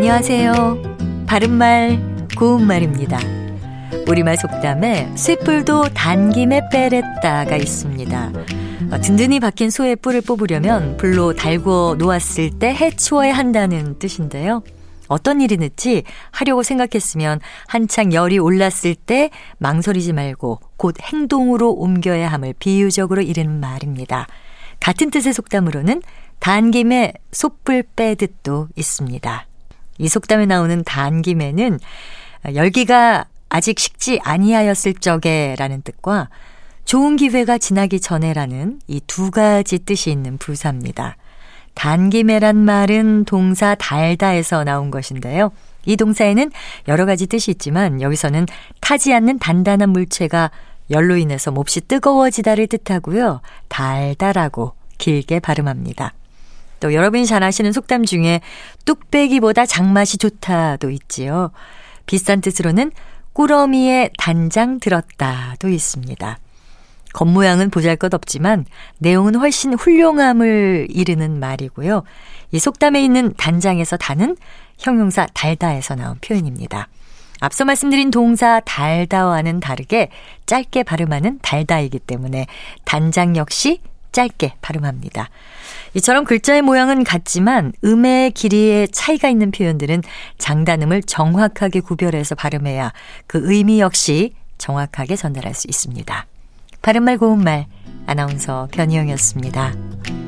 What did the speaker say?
안녕하세요. 바른말, 고운말입니다. 우리말 속담에 쇠뿔도 단김에 빼랬다가 있습니다. 어, 든든히 박힌 소의 뿔을 뽑으려면 불로 달궈 놓았을 때 해치워야 한다는 뜻인데요. 어떤 일이 늦지 하려고 생각했으면 한창 열이 올랐을 때 망설이지 말고 곧 행동으로 옮겨야 함을 비유적으로 이르는 말입니다. 같은 뜻의 속담으로는 단김에 솥불 빼듯도 있습니다. 이 속담에 나오는 단김에는 열기가 아직 식지 아니하였을 적에라는 뜻과 좋은 기회가 지나기 전에라는 이 두 가지 뜻이 있는 부사입니다. 단김에란 말은 동사 달다에서 나온 것인데요. 이 동사에는 여러 가지 뜻이 있지만 여기서는 타지 않는 단단한 물체가 열로 인해서 몹시 뜨거워지다를 뜻하고요. 달다라고 길게 발음합니다. 또 여러분이 잘 아시는 속담 중에 뚝배기보다 장맛이 좋다도 있지요. 비싼 뜻으로는 꾸러미에 단장 들었다도 있습니다. 겉모양은 보잘 것 없지만 내용은 훨씬 훌륭함을 이르는 말이고요. 이 속담에 있는 단장에서 다는 형용사 달다에서 나온 표현입니다. 앞서 말씀드린 동사 달다와는 다르게 짧게 발음하는 달다이기 때문에 단장 역시 짧게 발음합니다. 이처럼 글자의 모양은 같지만 음의 길이의 차이가 있는 표현들은 장단음을 정확하게 구별해서 발음해야 그 의미 역시 정확하게 전달할 수 있습니다. 바른말 고운말 아나운서 변희영이었습니다.